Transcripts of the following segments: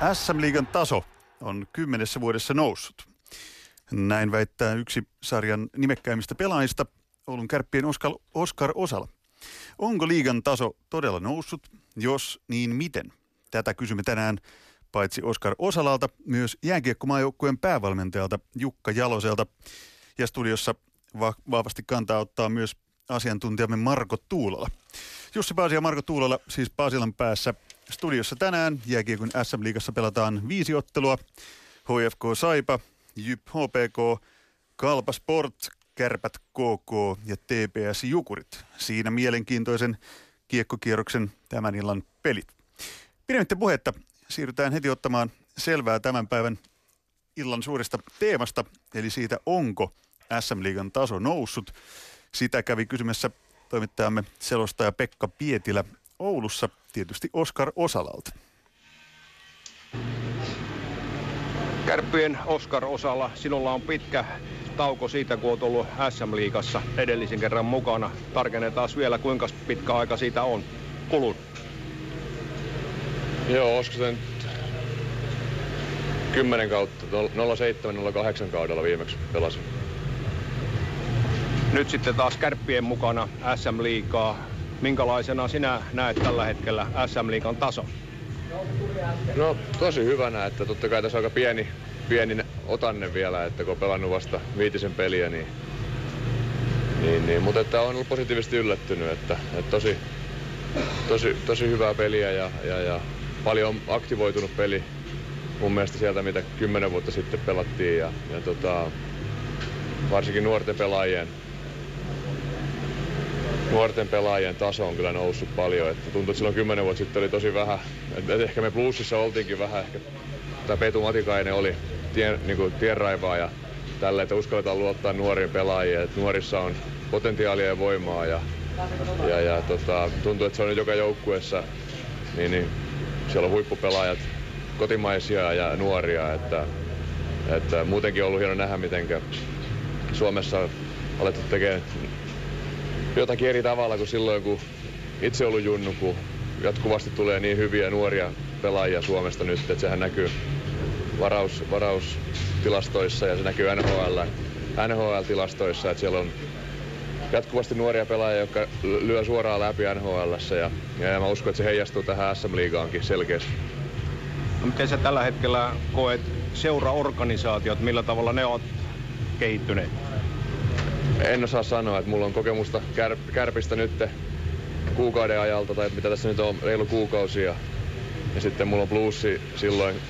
SM-liigan taso on kymmenessä vuodessa noussut. Näin väittää yksi sarjan nimekkäimmistä pelaajista, Oulun kärppien Oskar, Oskar Osala. Onko liigan taso todella noussut? Jos, niin miten? Tätä kysymme tänään paitsi Oskar Osalalta, myös jääkiekkomaajoukkueen päävalmentajalta Jukka Jaloselta. Ja studiossa va- vahvasti kantaa ottaa myös asiantuntijamme Marko Tuulola. Jussi Paasi ja Marko Tuulola siis Paasilan päässä studiossa tänään. Jääkiekon SM-liigassa pelataan viisi ottelua. HFK Saipa, JYP HPK, Kalpa Sport, Kärpät KK ja TPS Jukurit. Siinä mielenkiintoisen kiekkokierroksen tämän illan pelit. Pidemmittä puhetta siirrytään heti ottamaan selvää tämän päivän illan suuresta teemasta, eli siitä onko SM-liigan taso noussut. Sitä kävi kysymässä toimittajamme selostaja Pekka Pietilä Oulussa, tietysti Oskar Osalalta. Kärppien Oskar Osala, sinulla on pitkä tauko siitä, kun olet ollut SM-liigassa edellisen kerran mukana. Tarkennetaan vielä, kuinka pitkä aika siitä on kulunut. Joo, olisiko se nyt 10 kautta, 07-08 kaudella viimeksi pelasin. Nyt sitten taas kärppien mukana SM-liigaa. Minkälaisena sinä näet tällä hetkellä SM-liigan taso? No tosi hyvänä, että totta kai tässä on aika pieni, pieni otanne vielä, että kun on pelannut vasta viitisen peliä, niin, niin, niin mutta että on ollut positiivisesti yllättynyt, että, että tosi, tosi, tosi hyvää peliä ja, ja, ja paljon aktivoitunut peli mun mielestä sieltä, mitä kymmenen vuotta sitten pelattiin ja, ja tota, varsinkin nuorten pelaajien nuorten pelaajien taso on kyllä noussut paljon. Että tuntuu, että silloin kymmenen vuotta sitten oli tosi vähän. Et ehkä me plussissa oltiinkin vähän. Ehkä tämä Petu Matikainen oli tien, niin kuin tienraivaa ja tällä, että uskalletaan luottaa nuoriin pelaajia. Että nuorissa on potentiaalia ja voimaa ja, ja, ja tota, tuntuu, että se on nyt joka joukkueessa. Niin, niin siellä on huippupelaajat, kotimaisia ja nuoria. Että, että muutenkin on ollut hieno nähdä, miten Suomessa alettu tekemään jotakin eri tavalla kuin silloin, kun itse ollut junnu, kun jatkuvasti tulee niin hyviä nuoria pelaajia Suomesta nyt, että sehän näkyy varaus, varaustilastoissa ja se näkyy NHL, NHL-tilastoissa, että siellä on jatkuvasti nuoria pelaajia, jotka lyö suoraan läpi NHL ja, ja mä uskon, että se heijastuu tähän SM-liigaankin selkeästi. No, miten sä tällä hetkellä koet seuraorganisaatiot, millä tavalla ne ovat kehittyneet? En osaa sanoa, että mulla on kokemusta kär, kärpistä nyt kuukauden ajalta, tai mitä tässä nyt on, reilu kuukausi. Ja, ja sitten mulla on plussi silloin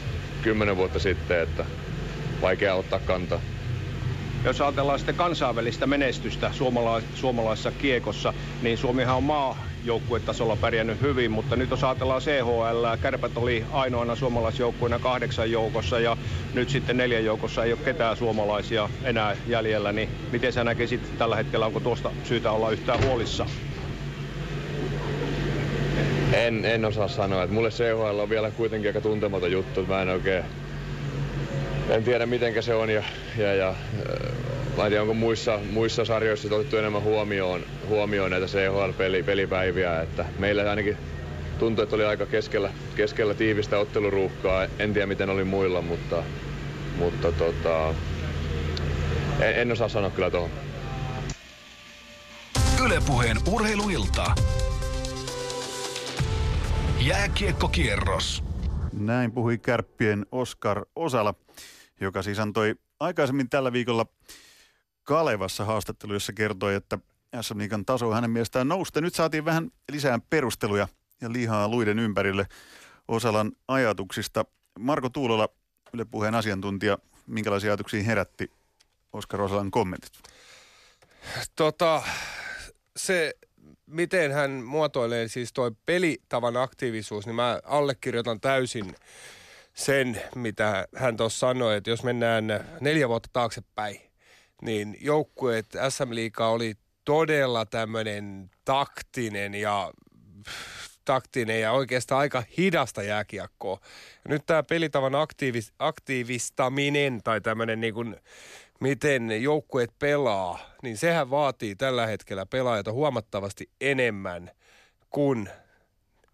kymmenen vuotta sitten, että vaikea ottaa kantaa. Jos ajatellaan sitten kansainvälistä menestystä suomalais- suomalaisessa kiekossa, niin Suomihan on maajoukkuetasolla pärjännyt hyvin, mutta nyt jos ajatellaan CHL, Kärpät oli ainoana suomalaisjoukkueena kahdeksan joukossa ja nyt sitten neljän joukossa ei ole ketään suomalaisia enää jäljellä, niin miten sä näkisit tällä hetkellä, onko tuosta syytä olla yhtään huolissa? En, en osaa sanoa. Että mulle CHL on vielä kuitenkin aika tuntematon juttu. Mä en oikein en tiedä miten se on ja, ja, ja mä en tiedä, onko muissa, muissa sarjoissa otettu enemmän huomioon, huomioon näitä CHL-pelipäiviä, että meillä ainakin tuntui, että oli aika keskellä, keskellä tiivistä otteluruuhkaa. En tiedä miten oli muilla, mutta, mutta tota, en, en osaa sanoa kyllä tuohon. Ylepuheen urheiluilta. Jääkiekkokierros. Näin puhui kärppien Oskar Osala joka siis antoi aikaisemmin tällä viikolla Kalevassa haastattelu, jossa kertoi, että SM Liigan taso hänen mielestään nousta. Nyt saatiin vähän lisää perusteluja ja lihaa luiden ympärille Osalan ajatuksista. Marko Tuulola, Yle Puheen asiantuntija, minkälaisia ajatuksia herätti Oskar Osalan kommentit? Tota, se, miten hän muotoilee siis tuo pelitavan aktiivisuus, niin mä allekirjoitan täysin sen, mitä hän tuossa sanoi, että jos mennään neljä vuotta taaksepäin, niin joukkueet SM Liiga oli todella tämmöinen taktinen ja taktinen ja oikeastaan aika hidasta jääkiekkoa. Ja nyt tämä pelitavan aktiivis, aktiivistaminen tai tämmöinen niin kuin, miten joukkueet pelaa, niin sehän vaatii tällä hetkellä pelaajata huomattavasti enemmän kuin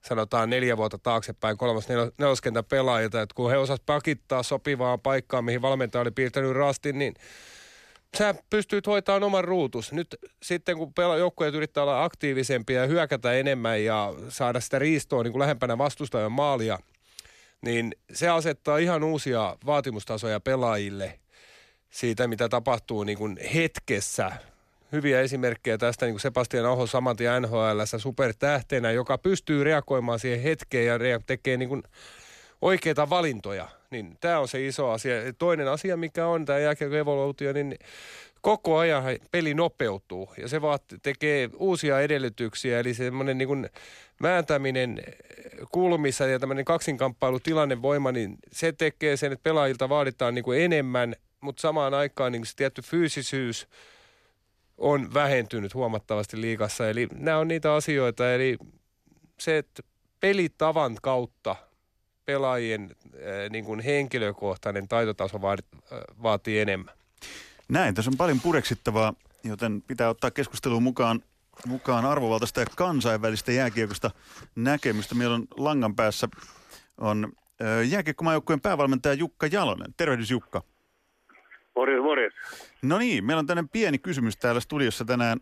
sanotaan neljä vuotta taaksepäin kolmas nel- neloskentän pelaajilta, että kun he osasivat pakittaa sopivaan paikkaan, mihin valmentaja oli piirtänyt rastin, niin sä pystyt hoitamaan oman ruutus. Nyt sitten kun joukkueet yrittää olla aktiivisempia ja hyökätä enemmän ja saada sitä riistoa niin kuin lähempänä vastustajan maalia, niin se asettaa ihan uusia vaatimustasoja pelaajille siitä, mitä tapahtuu niin kuin hetkessä. Hyviä esimerkkejä tästä, niin kuin Sebastian Aho saman tien NHL supertähteenä, joka pystyy reagoimaan siihen hetkeen ja tekee niin kuin oikeita valintoja. Niin tämä on se iso asia. Toinen asia, mikä on tämä jääkiekko-evoluutio, niin koko ajan peli nopeutuu ja se vaan tekee uusia edellytyksiä. Eli semmoinen niin määntäminen kulmissa ja tämmöinen kaksinkamppailu tilannevoima, niin se tekee sen, että pelaajilta vaaditaan niin kuin enemmän, mutta samaan aikaan niin se tietty fyysisyys on vähentynyt huomattavasti liikassa. Eli nämä on niitä asioita, eli se, että pelitavan kautta pelaajien äh, niin kuin henkilökohtainen taitotaso äh, vaatii enemmän. Näin, tässä on paljon pureksittavaa, joten pitää ottaa keskusteluun mukaan, mukaan arvovaltaista ja kansainvälistä jääkiekosta näkemystä. Meillä on langan päässä on jääkiekkomaajoukkueen päävalmentaja Jukka Jalonen. Tervehdys Jukka. Morjes, morjes. No niin, meillä on tämmöinen pieni kysymys täällä studiossa tänään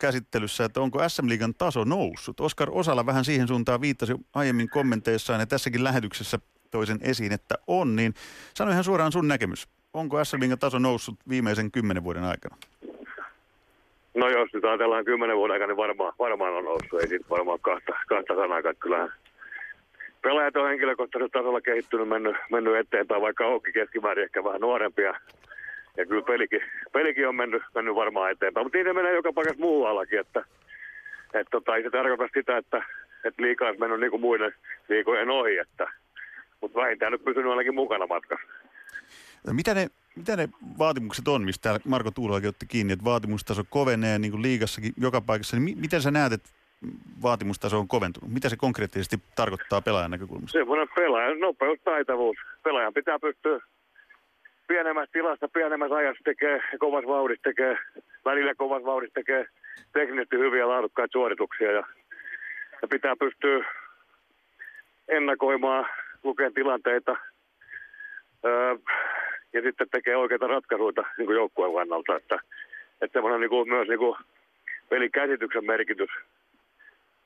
käsittelyssä, että onko SM-liigan taso noussut. Oskar Osala vähän siihen suuntaan viittasi aiemmin kommenteissaan ja tässäkin lähetyksessä toisen esiin, että on, niin sano ihan suoraan sun näkemys. Onko SM-liigan taso noussut viimeisen kymmenen vuoden aikana? No jos nyt ajatellaan kymmenen vuoden aikana, niin varmaan, varmaan on noussut. Ei siitä varmaan kahta, kahta sanaa, kyllähän pelaajat on henkilökohtaisella tasolla kehittynyt, mennyt, mennyt eteenpäin, vaikka onkin keskimäärin ehkä vähän nuorempia. Ja kyllä pelikin, pelikin on mennyt, mennyt varmaan eteenpäin, mutta niin menee joka paikassa muuallakin, että, että tota, ei se tarkoita sitä, että, että liikaa olisi mennyt niin kuin muiden liikojen ohi, että, mutta vähintään nyt pysynyt ainakin mukana matkassa. Mitä ne, mitä ne vaatimukset on, mistä Marko Tuulakin otti kiinni, että vaatimustaso kovenee niin kuin liigassakin joka paikassa, niin mi- miten sä näet, että vaatimustaso on koventunut? Mitä se konkreettisesti tarkoittaa pelaajan näkökulmasta? Semmoinen pelaajan nopeus, taitavuus. Pelaajan pitää pystyä pienemmässä tilassa, pienemmässä ajassa tekee, kovas vauhdissa tekee, välillä kovas vauhdissa tekee teknisesti hyviä laadukkaita suorituksia ja, ja pitää pystyä ennakoimaan, lukeen tilanteita öö, ja sitten tekee oikeita ratkaisuja niin joukkueen kannalta, että, että semmoinen niin kuin, myös niin kuin pelikäsityksen merkitys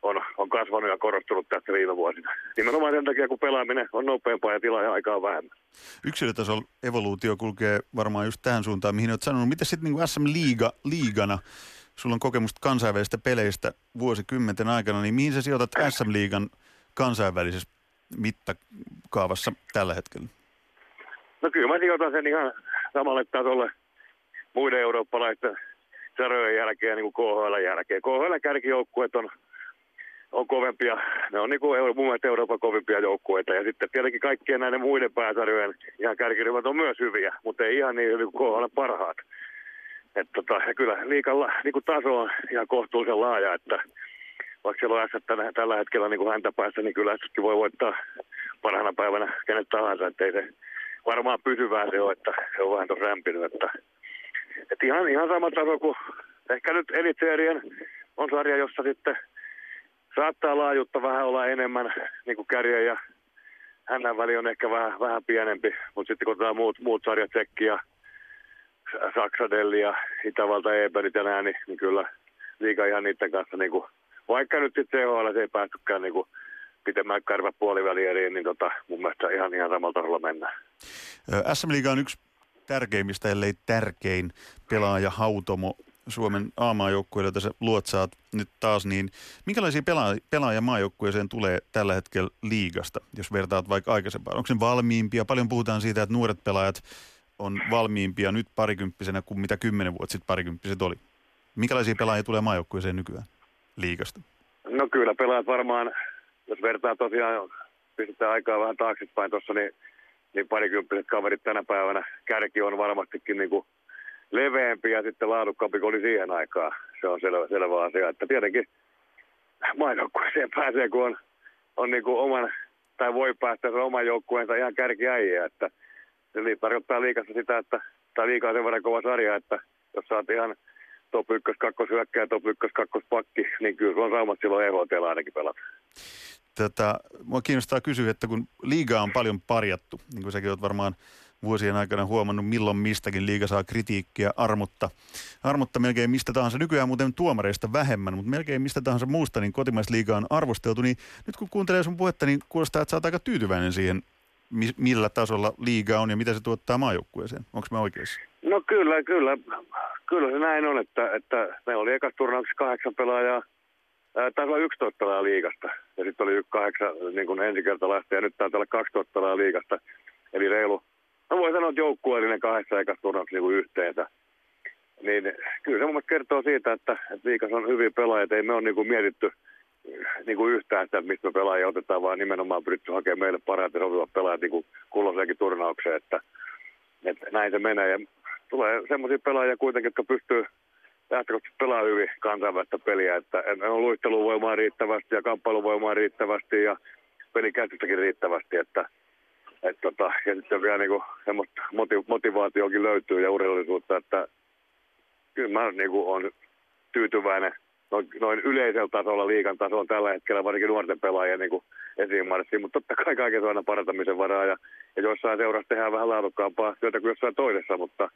on, on kasvanut ja korostunut tässä viime vuosina. Nimenomaan sen takia, kun pelaaminen on nopeampaa ja tilaa ja aikaa vähemmän. Yksilötasolla evoluutio kulkee varmaan just tähän suuntaan, mihin olet sanonut. Miten sitten niin SM Liiga, Liigana, sulla on kokemusta kansainvälisistä peleistä vuosikymmenten aikana, niin mihin sä sijoitat SM Liigan kansainvälisessä mittakaavassa tällä hetkellä? No kyllä mä sijoitan sen ihan samalle tasolle muiden eurooppalaisten sarjojen jälkeen niin kuin KHL jälkeen. KHL kärkijoukkueet on on kovempia, ne on niin kuin mun mielestä Euroopan kovimpia joukkueita. Ja sitten tietenkin kaikkien näiden muiden pääsarjojen ihan kärkiryhmät on myös hyviä, mutta ei ihan niin hyviä kuin KHL parhaat. Et tota, ja kyllä liikalla niin kuin taso on ihan kohtuullisen laaja, että vaikka siellä on S tällä, tällä hetkellä niin kuin häntä päässä, niin kyllä Skin voi voittaa parhaana päivänä kenet tahansa, että ei se varmaan pysyvää se ole, että se on vähän tuossa rämpinyt, että, että ihan, ihan sama taso kuin ehkä nyt Elitserien on sarja, jossa sitten saattaa laajuutta vähän olla enemmän, niin kuin kärjä ja hänen väli on ehkä vähän, vähän pienempi, mutta sitten kun otetaan muut, muut sarjat, Tsekki ja Saksadelli ja Itävalta Eberit ja nää, niin, niin kyllä liikaa ihan niiden kanssa, niin kuin, vaikka nyt sitten CHL ei päästykään niin kuin, pitemmän karva puolivälieriin, niin tota, mun mielestä ihan, ihan samalla tasolla mennään. SM Liiga on yksi tärkeimmistä, ellei tärkein pelaaja hautomo Suomen A-maajoukkueelle, jota sä luotsaat nyt taas, niin minkälaisia pelaaja, pelaajamaajoukkueeseen tulee tällä hetkellä liigasta, jos vertaat vaikka aikaisempaan? Onko se valmiimpia? Paljon puhutaan siitä, että nuoret pelaajat on valmiimpia nyt parikymppisenä kuin mitä kymmenen vuotta sitten parikymppiset oli. Minkälaisia pelaajia tulee maajoukkueeseen nykyään liigasta? No kyllä pelaajat varmaan, jos vertaa tosiaan, pistetään aikaa vähän taaksepäin tuossa, niin, niin parikymppiset kaverit tänä päivänä. Kärki on varmastikin niin kuin leveämpi ja sitten laadukkaampi kuin oli siihen aikaan. Se on selvä, selvä asia. Että tietenkin maajoukkueeseen pääsee, kun on, on niin kuin oman, tai voi päästä sen oman joukkueensa ihan kärkiäjiä. Että se tarkoittaa liikassa sitä, että tai liikaa sen verran kova sarja, että jos saat ihan top 1, 2 hyökkää, top 1, 2 pakki, niin kyllä on saumat silloin EHT ainakin pelata. Tätä, mua kiinnostaa kysyä, että kun liigaa on paljon parjattu, niin kuin säkin olet varmaan vuosien aikana huomannut, milloin mistäkin liiga saa kritiikkiä armutta. Armutta melkein mistä tahansa, nykyään muuten tuomareista vähemmän, mutta melkein mistä tahansa muusta, niin kotimaista liigaa on arvosteltu. Niin nyt kun kuuntelee sun puhetta, niin kuulostaa, että sä oot aika tyytyväinen siihen, millä tasolla liiga on ja mitä se tuottaa maajoukkueeseen. Onko mä oikeassa? No kyllä, kyllä. Kyllä se näin on, että, että meillä oli ekas turnauksessa kahdeksan pelaajaa, taisi olla 11 pelaajaa liigasta. Ja sitten oli kahdeksan niin ensikertalaista ja nyt taitaa olla 12 pelaajaa liigasta. Eli reilu, no voi sanoa, että joukkueellinen kahdeksan ekas turnauksessa niin yhteensä. Niin kyllä se mun mielestä kertoo siitä, että, että liikas on hyviä pelaajia, ei me ole niin kuin mietitty niin kuin yhtään sitä, mistä me pelaajia otetaan, vaan nimenomaan pyritty hakemaan meille parhaiten sopivat pelaajat niin kuin kulloiseenkin turnaukseen, että, että näin se menee. Ja tulee semmoisia pelaajia kuitenkin, jotka pystyy lähtökohtaisesti pelaa hyvin kansainvälistä peliä, että on luisteluvoimaa riittävästi ja kamppailuvoimaa riittävästi ja pelikäytöstäkin riittävästi, että et sitten vielä niinku semmoista motiv- motivaatioakin löytyy ja urheilullisuutta, että kyllä mä niinku on tyytyväinen noin, noin yleisellä tasolla liikan tasolla tällä hetkellä, varsinkin nuorten pelaajien niin esimerkiksi, mutta totta kai kaikessa on aina parantamisen varaa ja, ja jossain seurassa tehdään vähän laadukkaampaa työtä kuin jossain toisessa, mutta,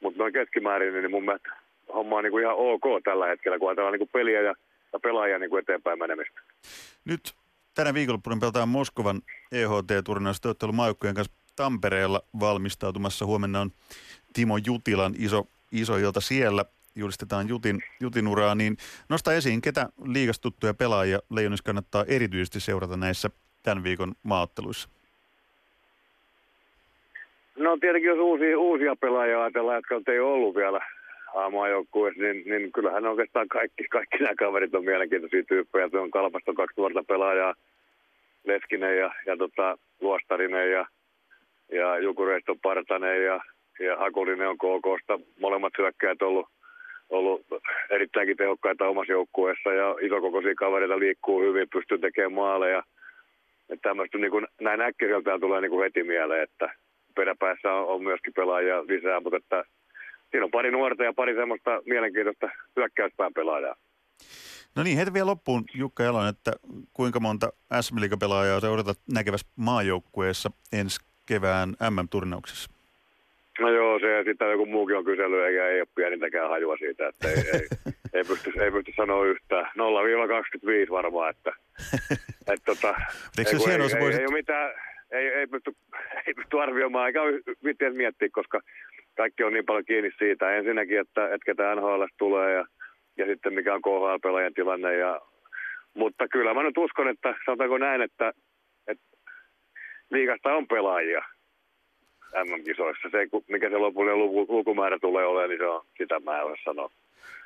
mutta noin keskimäärin niin mun mielestä homma on niin kuin ihan ok tällä hetkellä, kun ajatellaan niin kuin peliä ja, ja pelaajia niin kuin eteenpäin menemistä. Nyt tänä viikonloppuna pelataan Moskovan EHT-turnausta ottelu maajoukkueen kanssa Tampereella valmistautumassa. Huomenna on Timo Jutilan iso, iso ilta siellä julistetaan Jutin, Jutin uraa, niin nosta esiin, ketä liigastuttuja pelaajia Leijonis kannattaa erityisesti seurata näissä tämän viikon maaotteluissa? No tietenkin jos uusia, uusia pelaajia ajatellaan, jotka ei ollut vielä aamaajoukkueessa, niin, niin kyllähän oikeastaan kaikki, kaikki nämä kaverit on mielenkiintoisia tyyppejä. Se on Kalpasta kaksi nuorta pelaajaa, Leskinen ja, ja tota, Luostarinen ja, ja Jukureisto Partanen ja, ja Hakulinen on KKsta. Molemmat hyökkäät ollut, ollut erittäinkin tehokkaita omassa joukkueessa ja isokokoisia kavereita liikkuu hyvin, pystyy tekemään maaleja. Tämmöistä niin kuin, näin äkkiseltään tulee niin kuin heti mieleen, että peräpäässä on, on myöskin pelaajia lisää, mutta että siinä on pari nuorta ja pari semmoista mielenkiintoista hyökkäyspään pelaajaa. No niin, heitä vielä loppuun Jukka Jalon, että kuinka monta sm pelaajaa sä odotat näkevässä maajoukkueessa ensi kevään MM-turnauksessa? No joo, se sitä joku muukin on kysely, eikä ei ole pienintäkään hajua siitä, että ei, ei, ei, pysty, ei pysty sanoa yhtään. 0-25 varmaan, että, että tota, Eikö se ei, ei, ei, ei, ole mitään, ei, ei, pysty, ei pysty arvioimaan, eikä ole miettiä, koska kaikki on niin paljon kiinni siitä. Ensinnäkin, että, että ketä NHL tulee ja, ja sitten mikä on KHL-pelaajien tilanne. Ja, mutta kyllä mä nyt uskon, että sanotaanko näin, että liikasta on pelaajia MM-kisoissa. Se, mikä se lopullinen lukumäärä tulee olemaan, niin se on, sitä mä en sanoa.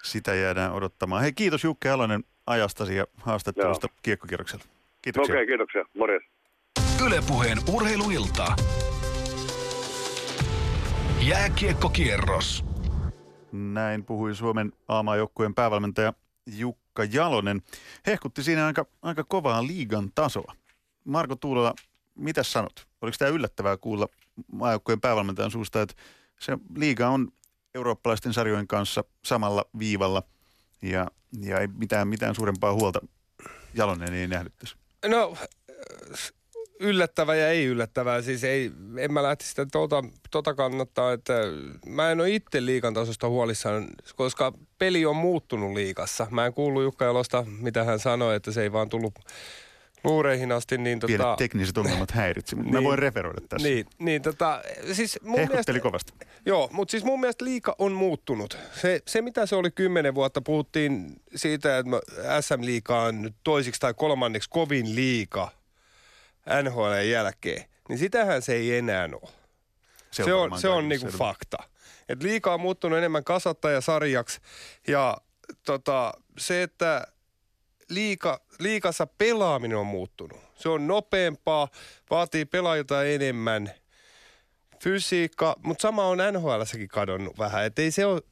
Sitä jäädään odottamaan. Hei, kiitos Jukke Alonen ajastasi ja haastattelusta kiekkokierroksella. Kiitoksia. Okei, okay, kiitoksia. Morjes. Ylepuheen urheiluilta. Jääkiekkokierros. Näin puhui Suomen aamajoukkueen päävalmentaja Jukka Jalonen. Hehkutti siinä aika, aika kovaa liigan tasoa. Marko Tuulola, mitä sanot? Oliko tämä yllättävää kuulla maajoukkueen päävalmentajan suusta, että se liiga on eurooppalaisten sarjojen kanssa samalla viivalla ja, ja ei mitään, mitään suurempaa huolta Jalonen ei nähnyt tässä. No yllättävä ja ei yllättävää. Siis ei, en mä lähtisi sitä tota, tota kannattaa, että mä en ole itse liikan tasosta huolissaan, koska peli on muuttunut liikassa. Mä en kuullut Jukka Jalosta, mitä hän sanoi, että se ei vaan tullut luureihin asti. Niin tota... Pienet tekniset ongelmat häiritsi, mutta niin, mä voin referoida tässä. Niin, niin tota, siis mun mielestä, kovasti. Joo, mutta siis mun mielestä liika on muuttunut. Se, se mitä se oli kymmenen vuotta, puhuttiin siitä, että SM-liiga on toisiksi tai kolmanneksi kovin liika NHL jälkeen, niin sitähän se ei enää ole. Se on, se on, se on niinku fakta. Et liika on muuttunut enemmän kasattajasarjaksi ja tota, se, että liika, liikassa pelaaminen on muuttunut. Se on nopeampaa, vaatii pelaajilta enemmän fysiikka, mutta sama on NHLssäkin kadonnut vähän. Et ei se ole,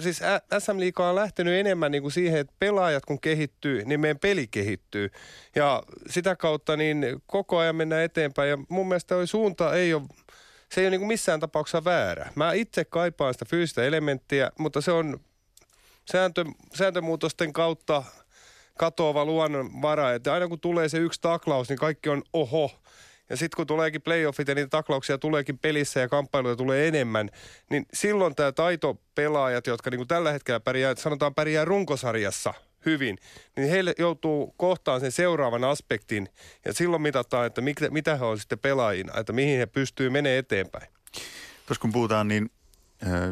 siis SM Liiga on lähtenyt enemmän niin kuin siihen, että pelaajat kun kehittyy, niin meidän peli kehittyy. Ja sitä kautta niin koko ajan mennään eteenpäin. Ja mun mielestä toi suunta ei ole, se ei ole niin kuin missään tapauksessa väärä. Mä itse kaipaan sitä fyysistä elementtiä, mutta se on sääntö, sääntömuutosten kautta katoava luonnonvara. Että aina kun tulee se yksi taklaus, niin kaikki on oho. Ja sitten kun tuleekin playoffit ja niitä taklauksia tuleekin pelissä ja kamppailuja tulee enemmän, niin silloin tämä taitopelaajat, jotka niin kuin tällä hetkellä pärjää, sanotaan pärjää runkosarjassa hyvin, niin heille joutuu kohtaan sen seuraavan aspektin. Ja silloin mitataan, että mitä, mitä he on sitten pelaajina, että mihin he pystyy menemään eteenpäin. Tuossa kun puhutaan, niin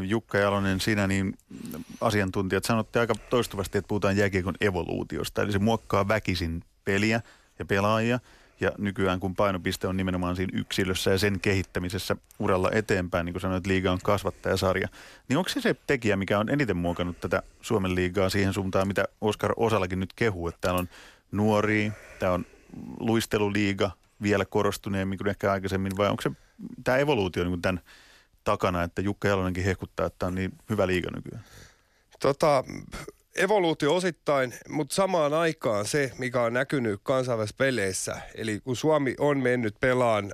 Jukka Jalonen, sinä niin asiantuntijat sanotte aika toistuvasti, että puhutaan jääkiekon evoluutiosta. Eli se muokkaa väkisin peliä ja pelaajia. Ja nykyään kun painopiste on nimenomaan siinä yksilössä ja sen kehittämisessä uralla eteenpäin, niin kuin sanoit, liiga on kasvattajasarja, niin onko se se tekijä, mikä on eniten muokannut tätä Suomen liigaa siihen suuntaan, mitä Oskar Osallakin nyt kehuu, että täällä on nuoria, tämä on luisteluliiga vielä korostuneemmin kuin ehkä aikaisemmin, vai onko se tämä evoluutio niin tämän takana, että Jukka Jalonenkin hehkuttaa, että on niin hyvä liiga nykyään? Tota, evoluutio osittain, mutta samaan aikaan se, mikä on näkynyt kansainvälisissä peleissä, eli kun Suomi on mennyt pelaan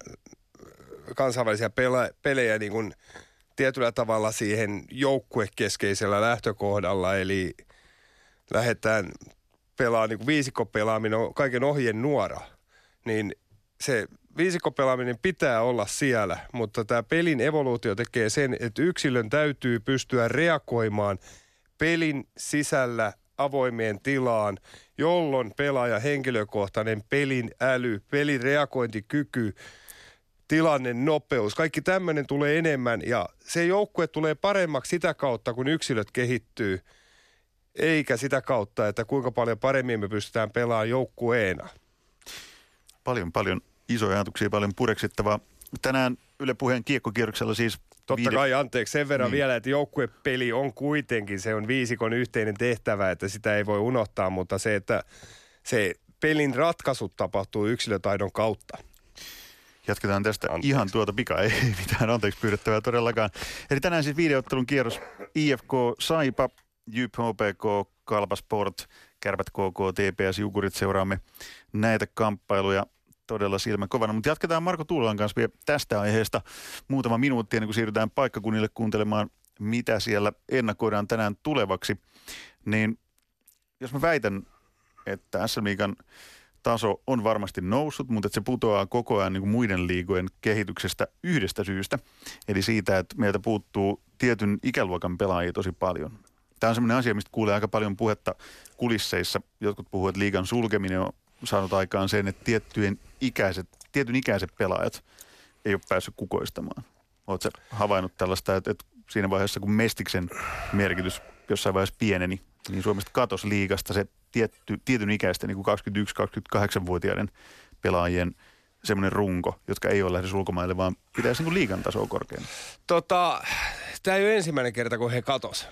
kansainvälisiä pela- pelejä niin kuin tietyllä tavalla siihen joukkuekeskeisellä lähtökohdalla, eli lähdetään pelaamaan niin kuin viisikkopelaaminen on kaiken ohjen nuora, niin se viisikkopelaaminen pitää olla siellä, mutta tämä pelin evoluutio tekee sen, että yksilön täytyy pystyä reagoimaan – pelin sisällä avoimeen tilaan, jolloin pelaaja henkilökohtainen pelin äly, pelin reagointikyky, tilanne, nopeus, kaikki tämmöinen tulee enemmän ja se joukkue tulee paremmaksi sitä kautta, kun yksilöt kehittyy, eikä sitä kautta, että kuinka paljon paremmin me pystytään pelaamaan joukkueena. Paljon, paljon isoja ajatuksia, paljon pureksittavaa. Tänään Yle Puheen kiekkokierroksella siis Totta viide... kai, anteeksi, sen verran niin. vielä, että joukkuepeli on kuitenkin, se on viisikon yhteinen tehtävä, että sitä ei voi unohtaa, mutta se, että se pelin ratkaisut tapahtuu yksilötaidon kautta. Jatketaan tästä anteeksi. ihan tuota pika, ei mitään anteeksi pyydettävää todellakaan. Eli tänään siis videoottelun kierros IFK Saipa, JYP HPK, Kalpasport, Kärpät KK, TPS, Jukurit seuraamme näitä kamppailuja todella silmä kovana. Mutta jatketaan Marko Tuulan kanssa vielä tästä aiheesta muutama minuutti ennen kuin siirrytään paikkakunnille kuuntelemaan, mitä siellä ennakoidaan tänään tulevaksi. Niin jos mä väitän, että SM Liigan taso on varmasti noussut, mutta että se putoaa koko ajan niin kuin muiden liigojen kehityksestä yhdestä syystä. Eli siitä, että meiltä puuttuu tietyn ikäluokan pelaajia tosi paljon. Tämä on sellainen asia, mistä kuulee aika paljon puhetta kulisseissa. Jotkut puhuvat, että liigan sulkeminen on saanut aikaan sen, että tiettyjen ikäiset, tietyn ikäiset pelaajat ei ole päässyt kukoistamaan. Oletko havainnut tällaista, että, että siinä vaiheessa kun Mestiksen merkitys jossain vaiheessa pieneni, niin Suomesta katosi liigasta se tietty, tietyn ikäisten niin 21-28-vuotiaiden pelaajien semmoinen runko, jotka ei ole lähdössä ulkomaille, vaan pitäisi niin liigan tasoa korkeammin? Tota, tämä ei ole ensimmäinen kerta, kun he katos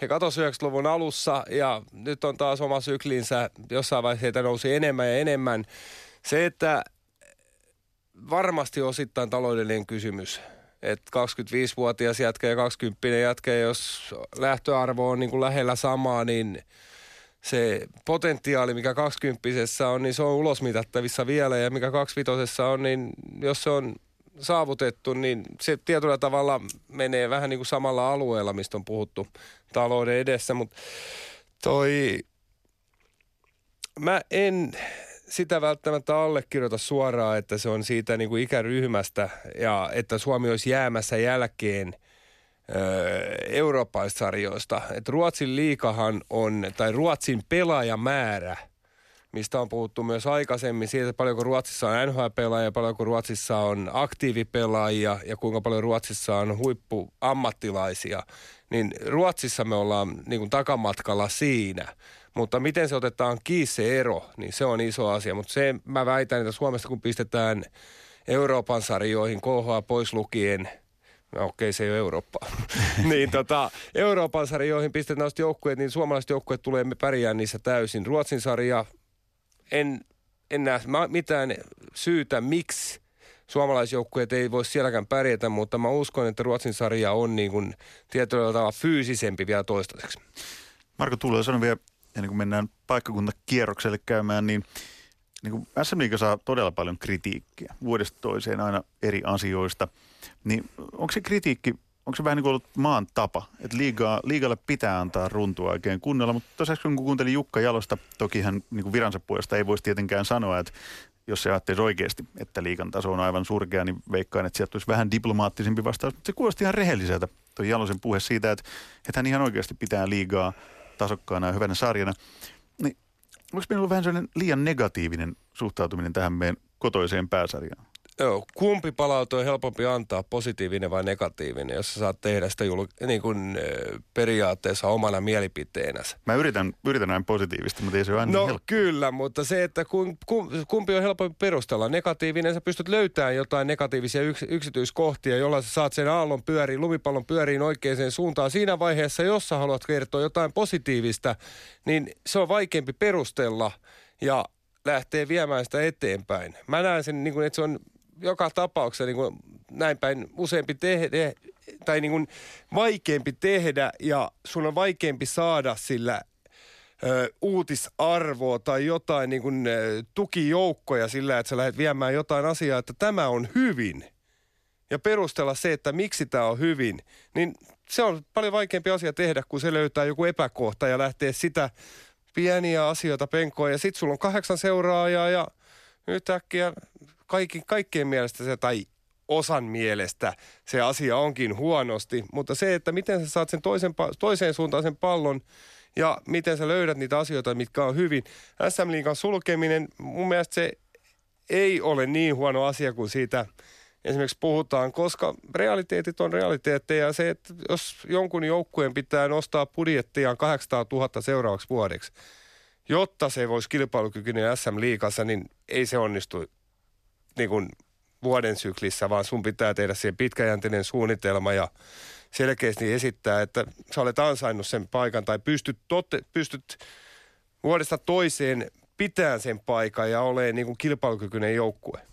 he katosi 90-luvun alussa ja nyt on taas oma syklinsä. Jossain vaiheessa heitä nousi enemmän ja enemmän. Se, että varmasti osittain taloudellinen kysymys. Että 25-vuotias jätkä ja 20 jätkä, jos lähtöarvo on niin kuin lähellä samaa, niin se potentiaali, mikä 20 on, niin se on ulosmitattavissa vielä. Ja mikä 25 on, niin jos se on saavutettu, niin se tietyllä tavalla menee vähän niin kuin samalla alueella, mistä on puhuttu talouden edessä, mutta toi, mä en sitä välttämättä allekirjoita suoraan, että se on siitä niin kuin ikäryhmästä ja että Suomi olisi jäämässä jälkeen eurooppalaisista sarjoista. Et Ruotsin liikahan on, tai Ruotsin pelaajamäärä – mistä on puhuttu myös aikaisemmin, siitä paljonko Ruotsissa on NHL-pelaajia, paljonko Ruotsissa on aktiivipelaajia ja kuinka paljon Ruotsissa on huippuammattilaisia, niin Ruotsissa me ollaan niin kuin takamatkalla siinä. Mutta miten se otetaan kiinni se ero, niin se on iso asia. Mutta se mä väitän, että Suomesta kun pistetään Euroopan sarjoihin KH pois lukien – No okei, se ei ole Eurooppa. niin tota, Euroopan sarjoihin pistetään joukkueet, niin suomalaiset joukkueet tulee me pärjää niissä täysin. Ruotsin sarja en, en näe mitään syytä, miksi suomalaisjoukkueet ei voi sielläkään pärjätä, mutta mä uskon, että Ruotsin sarja on niin kuin tietyllä tavalla fyysisempi vielä toistaiseksi. Marko Tuulo, sanon vielä, ennen kuin mennään paikkakuntakierrokselle käymään, niin, niin kuin SM Liiga saa todella paljon kritiikkiä vuodesta toiseen aina eri asioista. Niin onko se kritiikki onko se vähän niin kuin ollut maan tapa, että liigaa, liigalle pitää antaa runtua oikein kunnolla, mutta tosiaan kun kuuntelin Jukka Jalosta, toki hän niin kuin viransa puolesta ei voisi tietenkään sanoa, että jos se ajattelisi oikeasti, että liikan taso on aivan surkea, niin veikkaan, että sieltä tulisi vähän diplomaattisempi vastaus. Mutta se kuulosti ihan rehelliseltä, tuo Jalosen puhe siitä, että, että hän ihan oikeasti pitää liigaa tasokkaana ja hyvänä sarjana. Niin, onko meillä ollut vähän sellainen liian negatiivinen suhtautuminen tähän meidän kotoiseen pääsarjaan? Joo, kumpi palaute on helpompi antaa, positiivinen vai negatiivinen, jos sä saat tehdä sitä jul- niin kuin, periaatteessa omana mielipiteenäsi? Mä yritän, yritän näin positiivista, mutta ei se ole aina No helppo. kyllä, mutta se, että kum, kumpi on helpompi perustella. Negatiivinen, sä pystyt löytämään jotain negatiivisia yks, yksityiskohtia, jolla sä saat sen aallon pyöriin, lumipallon pyöriin oikeaan suuntaan. Siinä vaiheessa, jos sä haluat kertoa jotain positiivista, niin se on vaikeampi perustella ja lähtee viemään sitä eteenpäin. Mä näen sen, niin kuin, että se on joka tapauksessa niin kuin näin päin useampi tehdä, tai niin kuin vaikeampi tehdä ja sun on vaikeampi saada sillä ö, uutisarvoa tai jotain niin kuin, ö, tukijoukkoja sillä, että sä lähdet viemään jotain asiaa, että tämä on hyvin. Ja perustella se, että miksi tämä on hyvin, niin se on paljon vaikeampi asia tehdä, kun se löytää joku epäkohta ja lähtee sitä pieniä asioita penkoon. Ja sitten sulla on kahdeksan seuraajaa ja yhtäkkiä kaikki, kaikkien mielestä se, tai osan mielestä se asia onkin huonosti, mutta se, että miten sä saat sen toisen, toiseen suuntaan sen pallon ja miten sä löydät niitä asioita, mitkä on hyvin. SM Liigan sulkeminen, mun mielestä se ei ole niin huono asia kuin siitä esimerkiksi puhutaan, koska realiteetit on realiteetteja ja se, että jos jonkun joukkueen pitää nostaa budjettiaan 800 000 seuraavaksi vuodeksi, jotta se voisi kilpailukykyinen SM-liikassa, niin ei se onnistu niin kuin vuoden syklissä, vaan sun pitää tehdä siihen pitkäjänteinen suunnitelma ja selkeästi esittää, että sä olet ansainnut sen paikan tai pystyt, totte, pystyt vuodesta toiseen pitämään sen paikan ja olemaan niin kuin kilpailukykyinen joukkue.